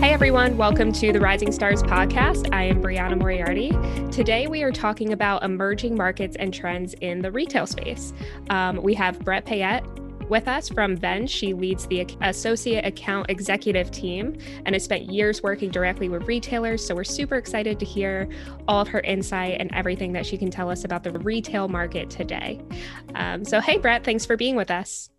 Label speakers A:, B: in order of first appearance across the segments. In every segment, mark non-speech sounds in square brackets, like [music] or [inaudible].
A: Hey everyone, welcome to the Rising Stars podcast. I am Brianna Moriarty. Today we are talking about emerging markets and trends in the retail space. Um, we have Brett Payette with us from Vend. She leads the Associate Account Executive team and has spent years working directly with retailers. So we're super excited to hear all of her insight and everything that she can tell us about the retail market today. Um, so, hey, Brett, thanks for being with us.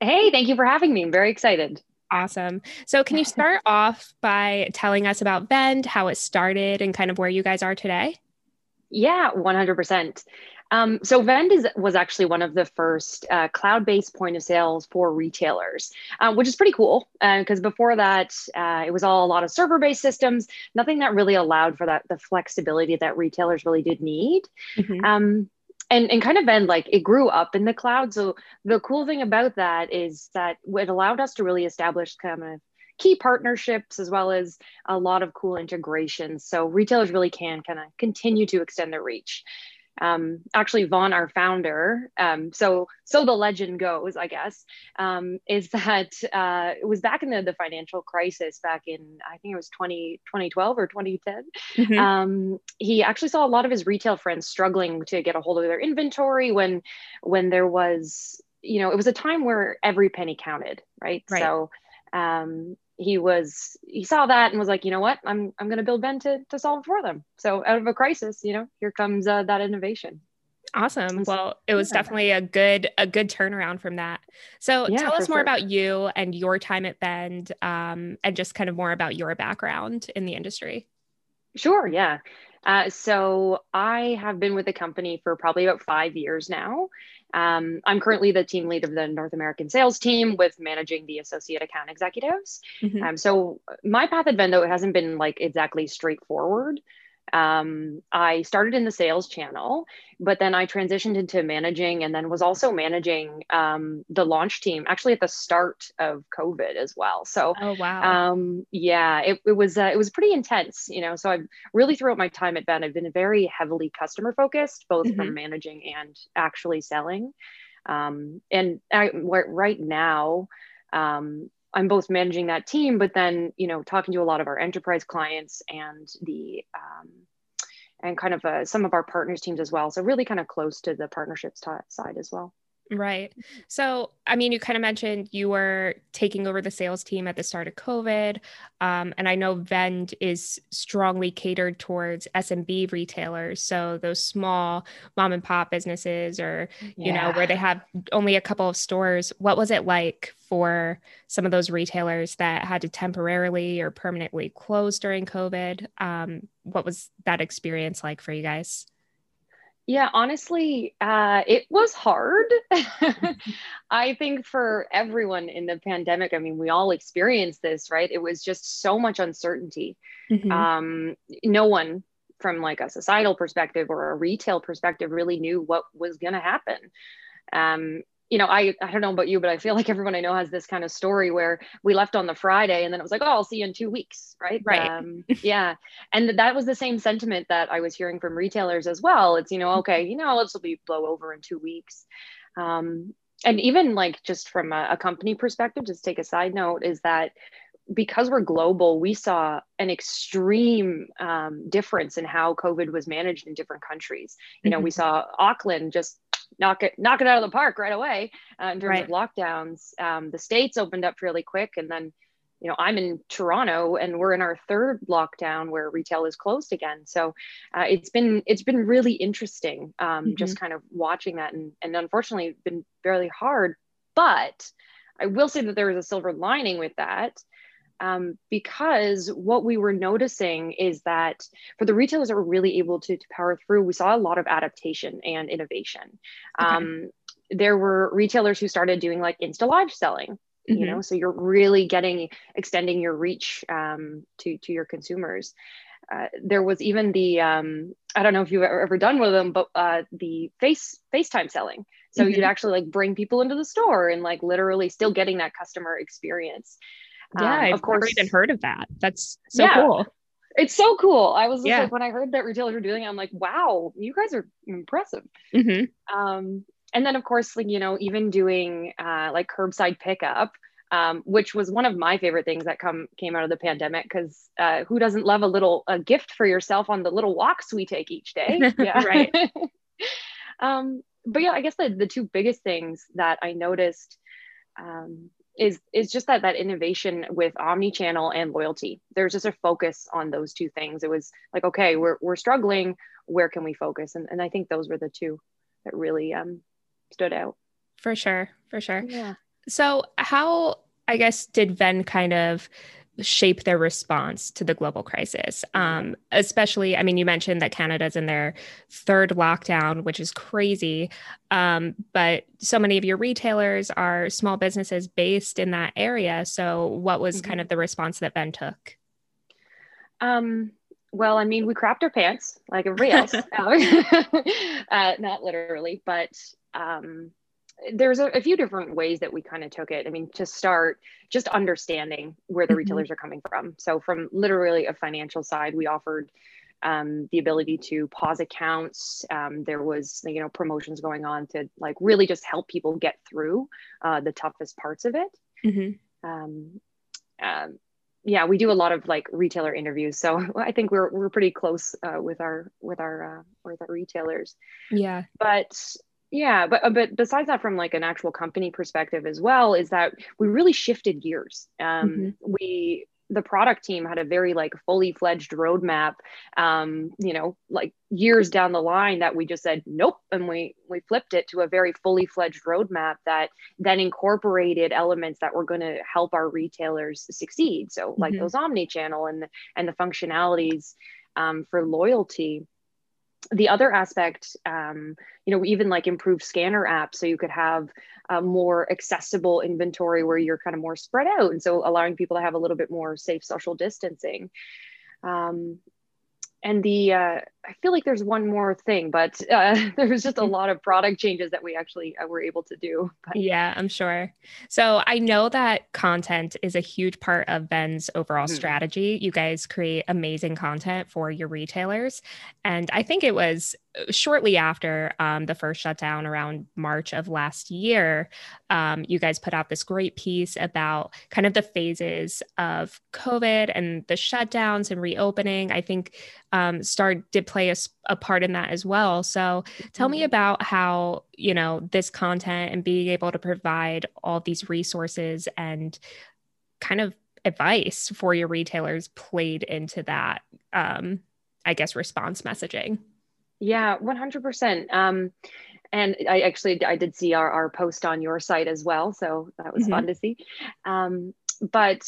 B: Hey, thank you for having me. I'm very excited.
A: Awesome. So, can you [laughs] start off by telling us about Vend, how it started, and kind of where you guys are today?
B: Yeah, 100%. Um, so Vend is, was actually one of the first uh, cloud-based point of sales for retailers, uh, which is pretty cool because uh, before that uh, it was all a lot of server-based systems, nothing that really allowed for that the flexibility that retailers really did need. Mm-hmm. Um, and, and kind of Vend like it grew up in the cloud. So the cool thing about that is that it allowed us to really establish kind of key partnerships as well as a lot of cool integrations. So retailers really can kind of continue to extend their reach um, actually Vaughan, our founder. Um, so, so the legend goes, I guess, um, is [laughs] that uh, it was back in the, the financial crisis back in, I think it was 20, 2012 or 2010. Mm-hmm. Um, he actually saw a lot of his retail friends struggling to get a hold of their inventory when, when there was, you know, it was a time where every penny counted, right? right. So, um, he was he saw that and was like you know what i'm i'm going to build Vend to, to solve for them so out of a crisis you know here comes uh, that innovation
A: awesome well it was yeah. definitely a good a good turnaround from that so yeah, tell us more sure. about you and your time at Vend um, and just kind of more about your background in the industry
B: sure yeah uh, so I have been with the company for probably about five years now. Um, I'm currently the team lead of the North American sales team with managing the associate account executives. Mm-hmm. Um, so my path at Vendo hasn't been like exactly straightforward um, I started in the sales channel, but then I transitioned into managing and then was also managing um, the launch team actually at the start of COVID as well. So,
A: oh, wow.
B: Um, yeah, it, it was, uh, it was pretty intense, you know, so I've really throughout my time at Vend, I've been very heavily customer focused, both mm-hmm. from managing and actually selling. Um, and I, right now, um, I'm both managing that team, but then you know talking to a lot of our enterprise clients and the um, and kind of uh, some of our partners teams as well. So really kind of close to the partnerships t- side as well.
A: Right. So, I mean, you kind of mentioned you were taking over the sales team at the start of COVID. Um, and I know Vend is strongly catered towards SMB retailers. So, those small mom and pop businesses, or, you yeah. know, where they have only a couple of stores. What was it like for some of those retailers that had to temporarily or permanently close during COVID? Um, what was that experience like for you guys?
B: Yeah, honestly, uh, it was hard. [laughs] [laughs] I think for everyone in the pandemic, I mean, we all experienced this, right? It was just so much uncertainty. Mm-hmm. Um, no one from like a societal perspective or a retail perspective really knew what was going to happen. Um, you know, I, I don't know about you, but I feel like everyone I know has this kind of story where we left on the Friday and then it was like, oh, I'll see you in two weeks, right?
A: Right.
B: Um, [laughs] yeah. And that was the same sentiment that I was hearing from retailers as well. It's, you know, okay, you know, this will be blow over in two weeks. Um, and even like just from a, a company perspective, just take a side note is that because we're global, we saw an extreme um, difference in how COVID was managed in different countries. You know, mm-hmm. we saw Auckland just knock it knock it out of the park right away uh, in terms right. of lockdowns. Um, the states opened up really quick, and then you know I'm in Toronto, and we're in our third lockdown where retail is closed again. So uh, it's been it's been really interesting, um, mm-hmm. just kind of watching that, and and unfortunately been fairly hard. But I will say that there is a silver lining with that um, because what we were noticing is that for the retailers that were really able to, to power through, we saw a lot of adaptation and innovation. Okay. Um, there were retailers who started doing like Insta Live selling. Mm-hmm. You know, so you're really getting extending your reach um, to to your consumers. Uh, there was even the um, I don't know if you've ever, ever done with them, but uh, the face FaceTime selling. So mm-hmm. you'd actually like bring people into the store and like literally still getting that customer experience.
A: Yeah, um, I've of course, never even heard of that. That's so yeah, cool.
B: It's so cool. I was yeah. like, when I heard that retailers were doing it, I'm like, wow, you guys are impressive. Mm-hmm. Um, and then of course, like, you know, even doing uh, like curbside pickup, um, which was one of my favorite things that come came out of the pandemic. Because uh, who doesn't love a little a gift for yourself on the little walks we take each day? [laughs]
A: Yeah, right. [laughs]
B: um, but yeah, I guess the the two biggest things that I noticed um, is is just that that innovation with omni-channel and loyalty. There's just a focus on those two things. It was like, okay, we're we're struggling. Where can we focus? And and I think those were the two that really um, stood out.
A: For sure, for sure.
B: Yeah.
A: So, how, I guess, did Vend kind of shape their response to the global crisis? Um, especially, I mean, you mentioned that Canada's in their third lockdown, which is crazy. Um, but so many of your retailers are small businesses based in that area. So, what was mm-hmm. kind of the response that Vend took?
B: Um, well, I mean, we crapped our pants like everybody else, [laughs] [laughs] uh, not literally, but um, there's a, a, few different ways that we kind of took it. I mean, to start, just understanding where the mm-hmm. retailers are coming from. So, from literally a financial side, we offered um, the ability to pause accounts. Um, there was, you know, promotions going on to like really just help people get through uh, the toughest parts of it. Mm-hmm. Um, um yeah, we do a lot of like retailer interviews, so [laughs] I think we're we're pretty close uh, with our with our uh, with our retailers.
A: Yeah,
B: but yeah but uh, but besides that from like an actual company perspective as well is that we really shifted gears um, mm-hmm. we the product team had a very like fully fledged roadmap um, you know like years down the line that we just said nope and we we flipped it to a very fully fledged roadmap that then incorporated elements that were going to help our retailers succeed so like mm-hmm. those omni channel and the, and the functionalities um, for loyalty the other aspect um, you know even like improved scanner apps so you could have a more accessible inventory where you're kind of more spread out and so allowing people to have a little bit more safe social distancing. Um, and the uh, I feel like there's one more thing, but [laughs] uh, there was just a mm-hmm. lot of product changes that we actually uh, were able to do. But.
A: Yeah, I'm sure. So I know that content is a huge part of Vend's overall mm-hmm. strategy. You guys create amazing content for your retailers, and I think it was shortly after um, the first shutdown around March of last year, um, you guys put out this great piece about kind of the phases of COVID and the shutdowns and reopening. I think um, Star did play a, a, part in that as well. So tell me mm-hmm. about how, you know, this content and being able to provide all these resources and kind of advice for your retailers played into that, um, I guess, response messaging.
B: Yeah, 100%. Um, and I actually I did see our, our post on your site as well, so that was mm-hmm. fun to see. Um, but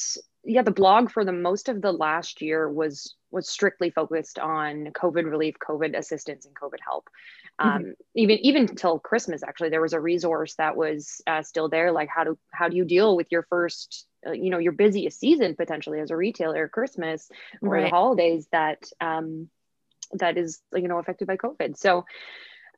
B: yeah, the blog for the most of the last year was was strictly focused on COVID relief, COVID assistance, and COVID help. Mm-hmm. Um, even even until Christmas, actually, there was a resource that was uh, still there, like how do how do you deal with your first, uh, you know, your busiest season potentially as a retailer, Christmas or right. the holidays that um, that is you know affected by covid. So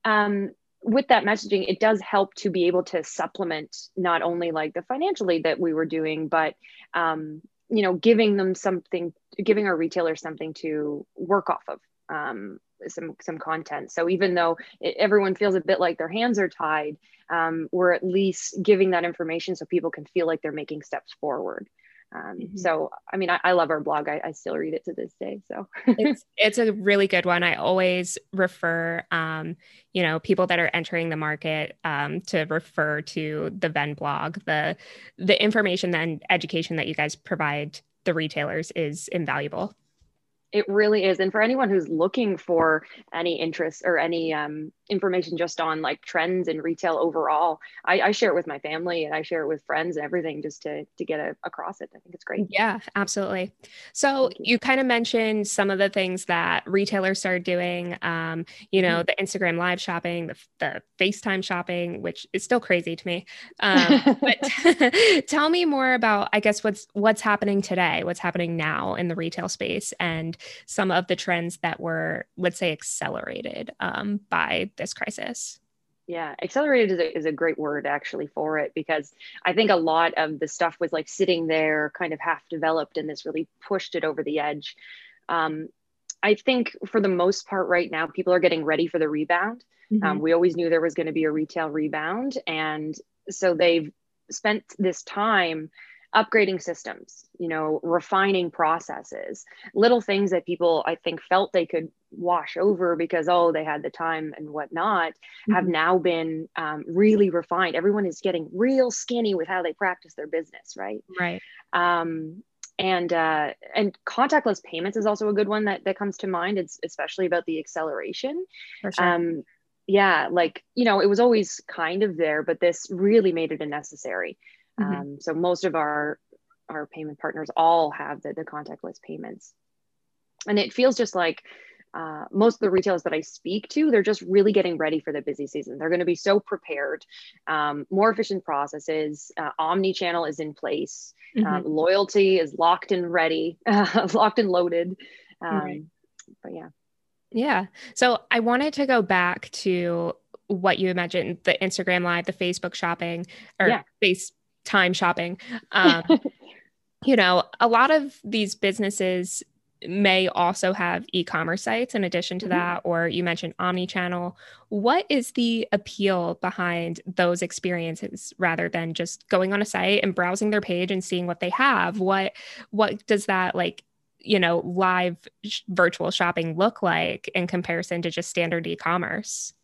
B: um, with that messaging it does help to be able to supplement not only like the financially that we were doing but um, you know giving them something giving our retailers something to work off of um, some some content. So even though it, everyone feels a bit like their hands are tied um, we're at least giving that information so people can feel like they're making steps forward um, mm-hmm. So, I mean, I, I love our blog. I, I, still read it to this day. So [laughs]
A: it's, it's a really good one. I always refer, um, you know, people that are entering the market um, to refer to the Vend blog. The the information and education that you guys provide the retailers is invaluable.
B: It really is. And for anyone who's looking for any interest or any um, information just on like trends in retail overall, I, I, share it with my family and I share it with friends and everything just to, to get a, across it. I think it's great.
A: Yeah, absolutely. So you. you. kind of mentioned some of the things that retailers started doing, um, you know, mm-hmm. the Instagram live shopping, the, the FaceTime shopping, which is still crazy to me. [laughs] Um, but [laughs] tell me more about, I guess, what's, what's happening today, what's happening now in the retail space and some of the trends that were, let's say, accelerated um, by this crisis.
B: Yeah, accelerated is a, is a great word actually for it because I think a lot of the stuff was like sitting there, kind of half developed, and this really pushed it over the edge. Um, I think for the most part, right now, people are getting ready for the rebound. Mm-hmm. Um, we always knew there was going to be a retail rebound. And so they've spent this time upgrading systems, you know, refining processes, little things that people I think felt they could wash over because oh they had the time and whatnot mm-hmm. have now been um, really refined. Everyone is getting real skinny with how they practice their business, right?
A: Right.
B: Um, and uh, and contactless payments is also a good one that that comes to mind. It's especially about the acceleration.
A: For sure.
B: Um, yeah, like you know, it was always kind of there, but this really made it a necessary. Mm-hmm. Um, so most of our our payment partners all have the, the contactless payments, and it feels just like uh, most of the retailers that I speak to, they're just really getting ready for the busy season. They're going to be so prepared, um, more efficient processes. Uh, omni-channel is in place. Mm-hmm. Um, loyalty is locked and ready, uh, [laughs] locked and loaded. Um, right. But yeah.
A: Yeah. So I wanted to go back to what you mentioned the Instagram live, the Facebook shopping or yeah. FaceTime shopping. [laughs] Um, you know, a lot of these businesses may also have e-commerce sites in addition to mm-hmm. that or you mentioned omni-channel. What is the appeal behind those experiences rather than just going on a site and browsing their page and seeing what they have? What what does that like you know live sh- virtual shopping look like in comparison to just standard e-commerce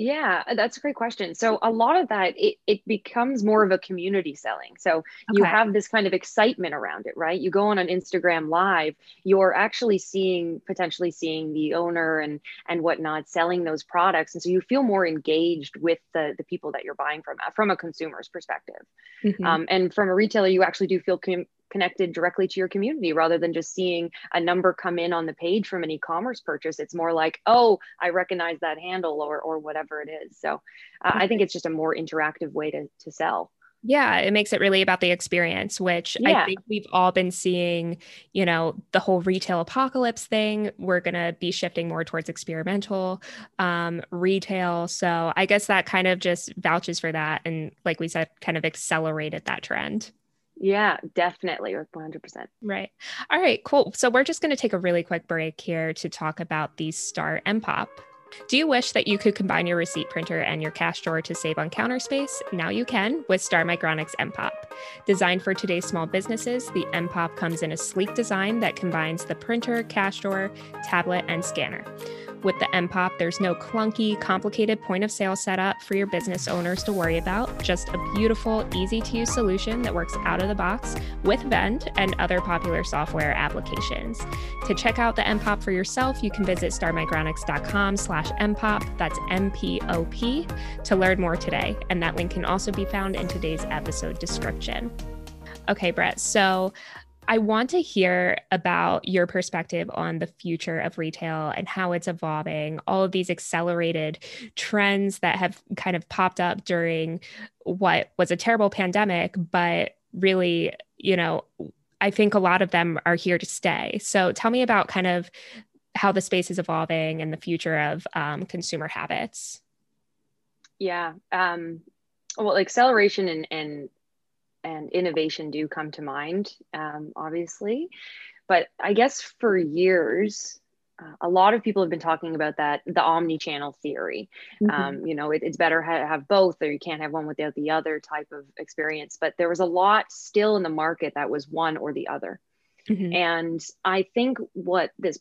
B: yeah, that's a great question. So a lot of that it, it becomes more of a community selling. So okay. you have this kind of excitement around it, right? You go on an Instagram live, you're actually seeing potentially seeing the owner and and whatnot selling those products. And so you feel more engaged with the the people that you're buying from uh, from a consumer's perspective. Mm-hmm. Um, and from a retailer, you actually do feel com- connected directly to your community rather than just seeing a number come in on the page from an e-commerce purchase it's more like oh i recognize that handle or or whatever it is so uh, i think it's just a more interactive way to to sell
A: yeah, it makes it really about the experience, which yeah. I think we've all been seeing, you know, the whole retail apocalypse thing. We're going to be shifting more towards experimental um, retail. So I guess that kind of just vouches for that. And like we said, kind of accelerated that trend.
B: Yeah, definitely. 100%.
A: Right. All right, cool. So we're just going to take a really quick break here to talk about the Star MPOP. Do you wish that you could combine your receipt printer and your cash drawer to save on counter space? Now you can with Star Micronics MPOP. Designed for today's small businesses, the MPOP comes in a sleek design that combines the printer, cash drawer, tablet, and scanner. With the MPOP, there's no clunky, complicated point of sale setup for your business owners to worry about, just a beautiful, easy to use solution that works out of the box with Vend and other popular software applications. To check out the MPOP for yourself, you can visit starmicronics.com slash MPOP, that's M-P-O-P, to learn more today. And that link can also be found in today's episode description. Okay, Brett. So I want to hear about your perspective on the future of retail and how it's evolving, all of these accelerated trends that have kind of popped up during what was a terrible pandemic, but really, you know, I think a lot of them are here to stay. So tell me about kind of how the space is evolving and the future of um, consumer habits.
B: Yeah. Um, well, acceleration and, and and innovation do come to mind, um, obviously. But I guess for years, uh, a lot of people have been talking about that the omni-channel theory. Mm-hmm. Um, you know, it, it's better to have both, or you can't have one without the other type of experience. But there was a lot still in the market that was one or the other. Mm-hmm. And I think what this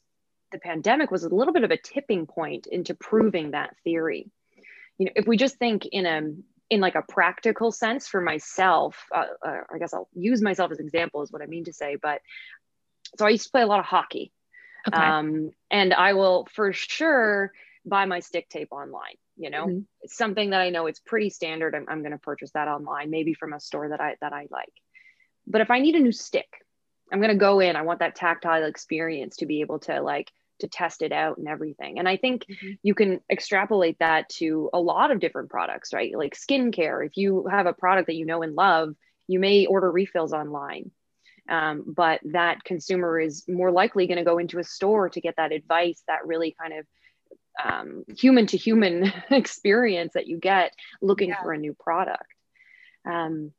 B: the pandemic was a little bit of a tipping point into proving that theory. You know, if we just think in a in like a practical sense for myself uh, uh, i guess i'll use myself as example is what i mean to say but so i used to play a lot of hockey. Okay. um, and i will for sure buy my stick tape online you know? Mm-hmm. it's something that i know it's pretty standard. I'm, I'm going to purchase that online maybe from a store that i that i like. But if i need a new stick i'm going to go in. I want that tactile experience to be able to like to test it out and everything. And I think mm-hmm. you can extrapolate that to a lot of different products, right? Like skincare. If you have a product that you know and love, you may order refills online. Um, but that consumer is more likely going to go into a store to get that advice, that really kind of um, human to human [laughs] experience that you get looking yeah. for a new product. Um,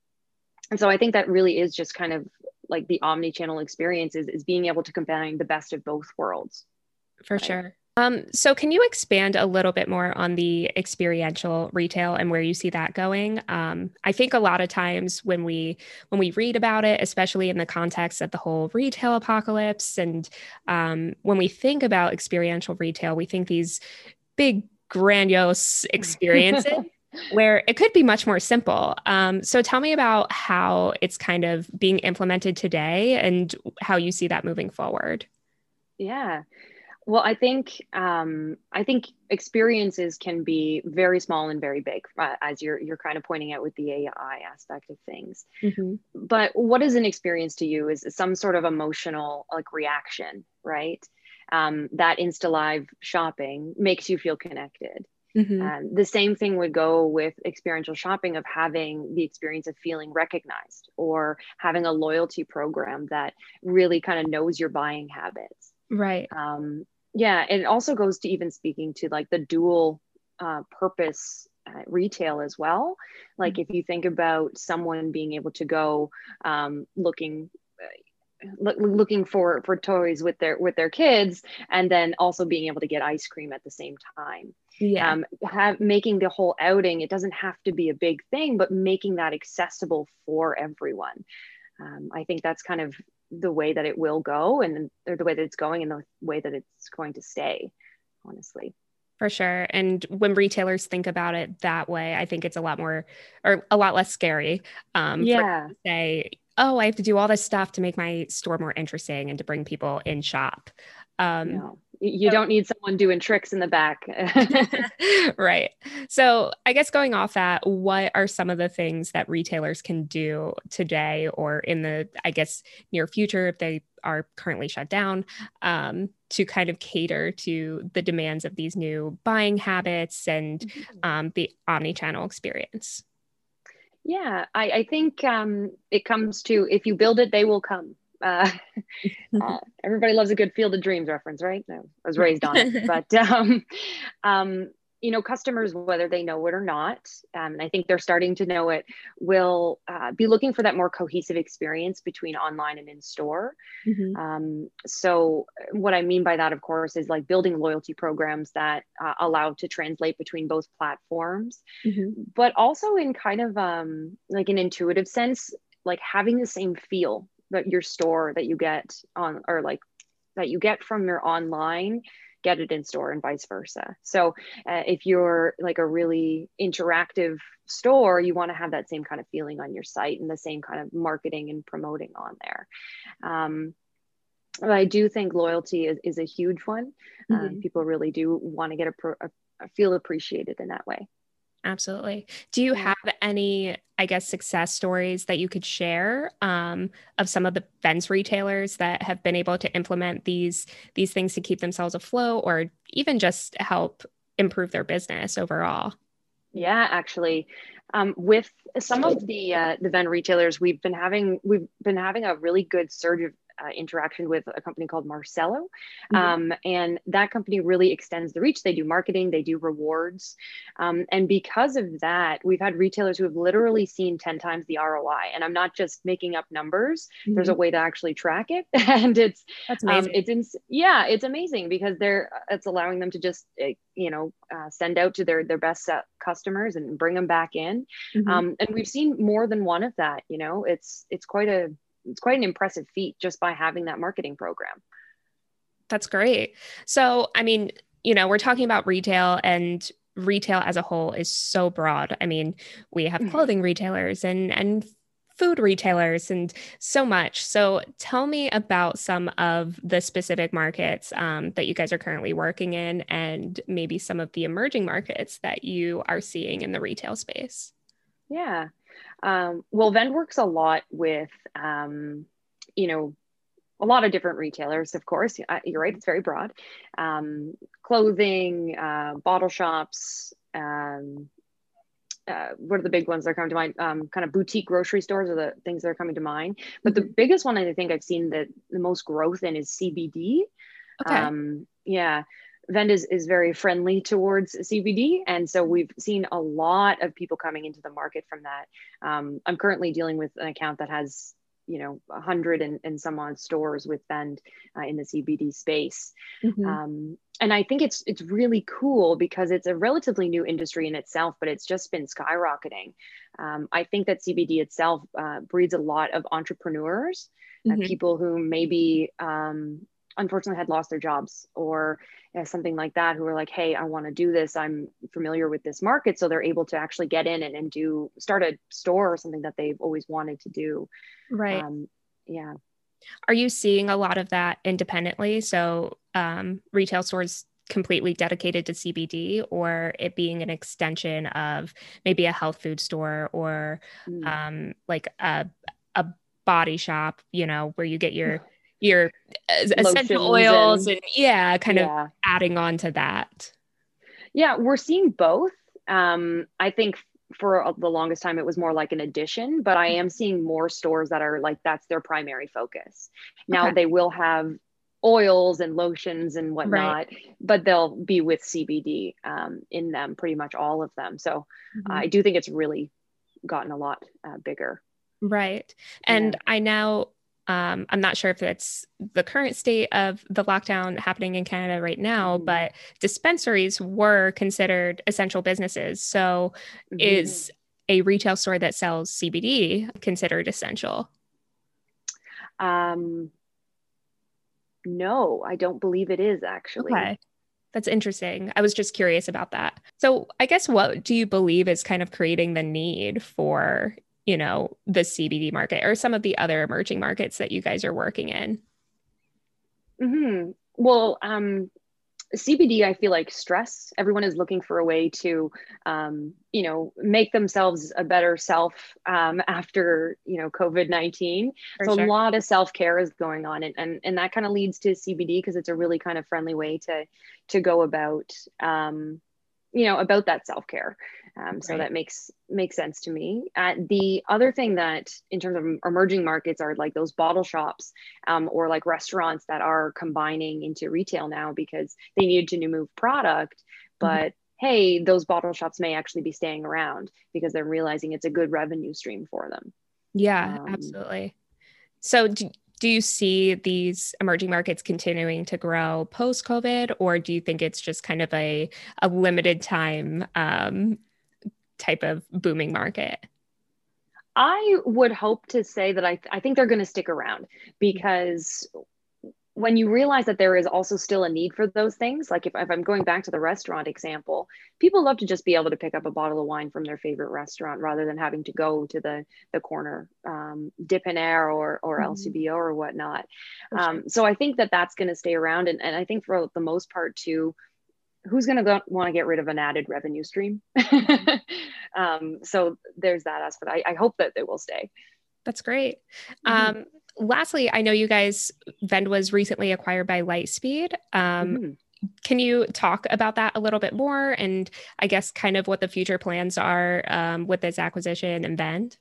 B: and so I think that really is just kind of like the omni-channel experience is, is being able to combine the best of both worlds
A: for right. sure Um, so, can you expand a little bit more on the experiential retail and where you see that going? Um, I think a lot of times when we when we read about it, especially in the context of the whole retail apocalypse, and um, when we think about experiential retail, we think these big grandiose [laughs] experiences. where it could be much more simple. Um, so tell me about how it's kind of being implemented today and how you see that moving forward.
B: Yeah. Well, I think um, I think experiences can be very small and very big, uh, as you're you're kind of pointing out with the AI aspect of things. Mm-hmm. But what is an experience to you? Is some sort of emotional like reaction, right? Um, that Insta Live shopping makes you feel connected. Mm-hmm. Um, the same thing would go with experiential shopping of having the experience of feeling recognized or having a loyalty program that really kind of knows your buying habits.
A: Right.
B: Um, yeah. It also goes to even speaking to like the dual uh, purpose uh, retail as well. Like mm-hmm. if you think about someone being able to go um, looking looking for for toys with their with their kids and then also being able to get ice cream at the same time
A: yeah um,
B: have making the whole outing it doesn't have to be a big thing but making that accessible for everyone um, i think that's kind of the way that it will go and or the way that it's going and the way that it's going to stay honestly.
A: For sure. And when retailers think about it that way i think it's a lot more or a lot less scary um
B: yeah.
A: say oh i have to do all this stuff to make my store more interesting and to bring people in shop
B: um no you don't need someone doing tricks in the back. [laughs] [laughs]
A: right. So, I guess going off that, what are some of the things that retailers can do today or in the, I guess, near future if they are currently shut down um, to kind of cater to the demands of these new buying habits and mm-hmm. um, the omni channel experience?
B: Yeah, I, I think um, it comes to if you build it, they will come. Uh, [laughs] uh, everybody loves a good Field of Dreams reference, right? I was raised on it, [laughs] but um, um, you know, customers, whether they know it or not, um, and I think they're starting to know it, will uh, be looking for that more cohesive experience between online and in store. Mm-hmm. Um, so, what I mean by that, of course, is like building loyalty programs that uh, allow to translate between both platforms, mm-hmm. but also in kind of um, like an intuitive sense, like having the same feel that your store that you get on or like that you get from your online get it in store and vice versa so uh, if you're like a really interactive store you want to have that same kind of feeling on your site and the same kind of marketing and promoting on there um, I do think loyalty is, is a huge one. Um, mm-hmm. Um, people really do want to get a, pro, a, a, feel appreciated in that way.
A: Absolutely. Do you have any, I guess, success stories that you could share um, of some of the Vend retailers that have been able to implement these these things to keep themselves afloat, or even just help improve their business overall?
B: Yeah, actually, um, with some of the uh, the Vend retailers, we've been having we've been having a really good surge of uh, interaction with a company called Marsello. Mm-hmm. Um, and that company really extends the reach. They do marketing, they do rewards. Um, and because of that, we've had retailers who have literally seen 10 times the ROI. And I'm not just making up numbers, mm-hmm. there's a way to actually track it. [laughs] and it's,
A: That's um, amazing.
B: Um, it's, in, yeah, it's amazing because they're, it's allowing them to just, uh, you know, uh, send out to their, their best customers and bring them back in. Mm-hmm. Um, and we've seen more than one of that, you know, it's, it's quite a, it's quite an impressive feat just by having that marketing program.
A: That's great. So, I mean, you know, we're talking about retail and retail as a whole is so broad. I mean, we have mm-hmm. clothing retailers and and food retailers and so much. So, tell me about some of the specific markets um, that you guys are currently working in, and maybe some of the emerging markets that you are seeing in the retail space.
B: Yeah. Um, well, Vend works a lot with, um, you know, a lot of different retailers, of course. You're right, it's very broad. Um, clothing, uh, bottle shops, um, uh, what are the big ones that are coming to mind? Um, kind of boutique grocery stores are the things that are coming to mind. But the mm-hmm. biggest one I think I've seen that the most growth in is CBD.
A: Okay. Um,
B: yeah. Vend is, is very friendly towards CBD. And so we've seen a lot of people coming into the market from that. Um, I'm currently dealing with an account that has you know, a hundred and, and some odd stores with Vend uh, in the CBD space. Mm-hmm. Um, and I think it's it's really cool because it's a relatively new industry in itself, but it's just been skyrocketing. Um, I think that CBD itself uh, breeds a lot of entrepreneurs, uh, mm-hmm. uh, people who maybe um, unfortunately had lost their jobs or you know, something like that who are like hey i want to do this. I'm familiar with this market. So they're able to actually get in and, and do start a store or something that they've always wanted to do.
A: Right. Um,
B: yeah.
A: Are you seeing a lot of that independently? So um, retail stores completely dedicated to cbd or it being an extension of maybe a health food store or mm. um, like a, a body shop you know where you get your your essential oils and, and, yeah, kind yeah. of adding on to that.
B: Yeah, we're seeing both. Um, I think for the longest time it was more like an addition, but I am seeing more stores that are like that's their primary focus. Now okay. they will have oils and lotions and whatnot, right. but they'll be with CBD um, in them, pretty much all of them. So mm-hmm. uh, I do think it's really gotten a lot uh, bigger.
A: Right. And yeah. I now um, I'm not sure if that's the current state of the lockdown happening in Canada right now, mm-hmm. but dispensaries were considered essential businesses. So, mm-hmm. is a retail store that sells CBD considered essential?
B: Um, no, I don't believe it is actually.
A: Okay. That's interesting. I was just curious about that. So, I guess what do you believe is kind of creating the need for you know, the CBD market or some of the other emerging markets that you guys are working in?
B: Mm-hmm. Well, um, CBD, I feel like stress. Everyone is looking for a way to, um, you know, make themselves a better self um, after, you know, COVID 19. So sure. a lot of self care is going on. And, and, and that kind of leads to CBD because it's a really kind of friendly way to, to go about, um, you know, about that self care. Um, so that makes makes sense to me. Uh, the other thing that, in terms of emerging markets, are like those bottle shops um, or like restaurants that are combining into retail now because they needed to move product, mm-hmm. but mm-hmm. hey, those bottle shops may actually be staying around because they're realizing it's a good revenue stream for them.
A: Yeah, um, absolutely. So, do, do you see these emerging markets continuing to grow post COVID, or do you think it's just kind of a, a limited time um, type of booming market?
B: I would hope to say that I, I think they're going to stick around because when you realize that there is also still a need for those things, like if, if I'm going back to the restaurant example, people love to just be able to pick up a bottle of wine from their favorite restaurant rather than having to go to the, the corner um, Air or, or mm-hmm. LCBO or whatnot. Um, so I think that that's going to stay around. And, and I think for the most part too, who's going to want to get rid of an added revenue stream? [laughs] um, so there's that aspect. I, I, hope that they will stay.
A: That's great. Mm-hmm. Um, lastly, I know you guys, Vend was recently acquired by Lightspeed. Um, mm-hmm. Can you talk about that a little bit more and I guess kind of what the future plans are um, with this acquisition and Vend?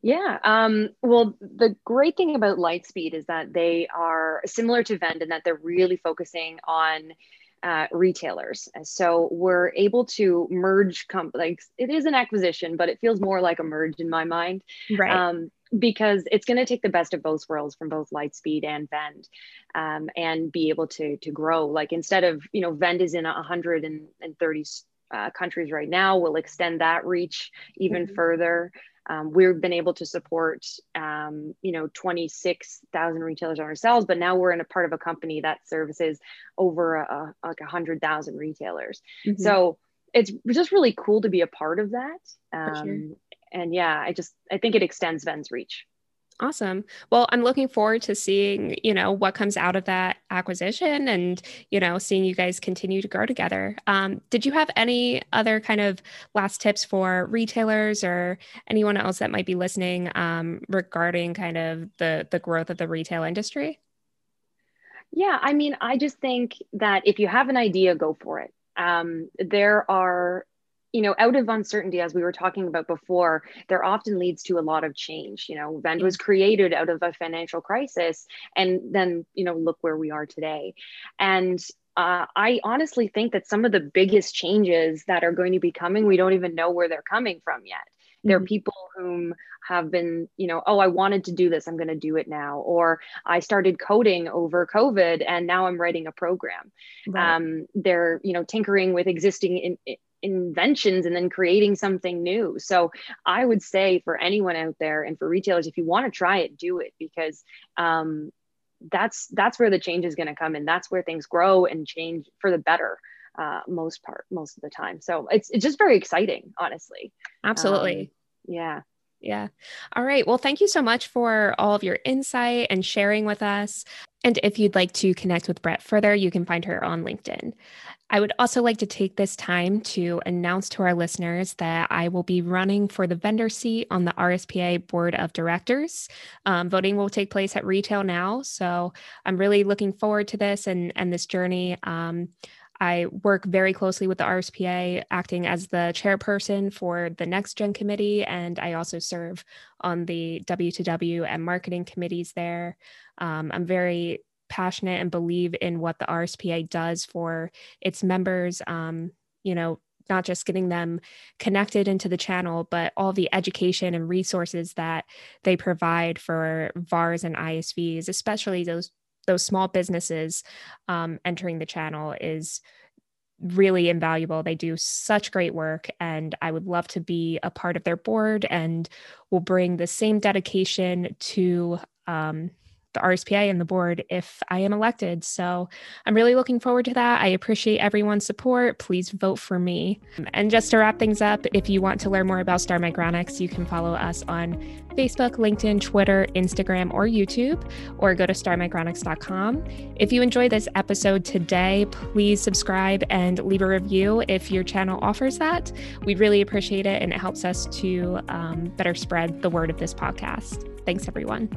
B: Yeah. Um, well, the great thing about Lightspeed is that they are similar to Vend in that they're really focusing on uh, retailers. So we're able to merge comp like it is an acquisition, but it feels more like a merge in my mind.
A: Right. Um,
B: because it's going to take the best of both worlds from both Lightspeed and Vend um, and be able to to grow. Like instead of, you know, Vend is in 130 uh, countries right now, we'll extend that reach even mm-hmm. further. Um, we've been able to support, um, you know, 26,000 retailers on ourselves, but now we're in a part of a company that services over a, a, like 100,000 retailers. Mm-hmm. So it's just really cool to be a part of that. Um, sure. And yeah, I just, I think it extends Vend's reach.
A: Awesome. Well, I'm looking forward to seeing, you know, what comes out of that acquisition and, you know, seeing you guys continue to grow together. Um, did you have any other kind of last tips for retailers or anyone else that might be listening um, regarding kind of the the growth of the retail industry?
B: Yeah, I mean, I just think that if you have an idea, go for it. Um, there are you know, out of uncertainty, as we were talking about before, there often leads to a lot of change. You know, Vend was created out of a financial crisis, and then, you know, look where we are today. And uh, I honestly think that some of the biggest changes that are going to be coming, we don't even know where they're coming from yet. There are people whom have been, you know, oh, I wanted to do this, I'm going to do it now. Or I started coding over COVID and now I'm writing a program. Right. Um, they're, you know, tinkering with existing in, in inventions and then creating something new. So I would say for anyone out there and for retailers, if you want to try it, do it because um, that's that's where the change is going to come and that's where things grow and change for the better uh, most part most of the time so it's it's just very exciting honestly
A: absolutely
B: um, yeah
A: yeah. All right. Well, thank you so much for all of your insight and sharing with us. And if you'd like to connect with Brett further, you can find her on LinkedIn. I would also like to take this time to announce to our listeners that I will be running for the vendor seat on the RSPA Board of Directors. Um, voting will take place at Retail Now. So I'm really looking forward to this and, and this journey. Um, I work very closely with the RSPA, acting as the chairperson for the Next Gen Committee, and I also serve on the W2W and marketing committees there. Um, I'm very passionate and believe in what the RSPA does for its members. Um, you know, not just getting them connected into the channel, but all the education and resources that they provide for VARs and ISVs, especially those those small businesses um, entering the channel is really invaluable. They do such great work, and I would love to be a part of their board and will bring the same dedication to um, the RSPA and the board if I am elected. So I'm really looking forward to that. I appreciate everyone's support. Please vote for me. And just to wrap things up, if you want to learn more about Star Micronics, you can follow us on Facebook, LinkedIn, Twitter, Instagram, or YouTube, or go to starmicronics.com. If you enjoyed this episode today, please subscribe and leave a review if your channel offers that. We'd really appreciate it, and it helps us to um, better spread the word of this podcast. Thanks, everyone.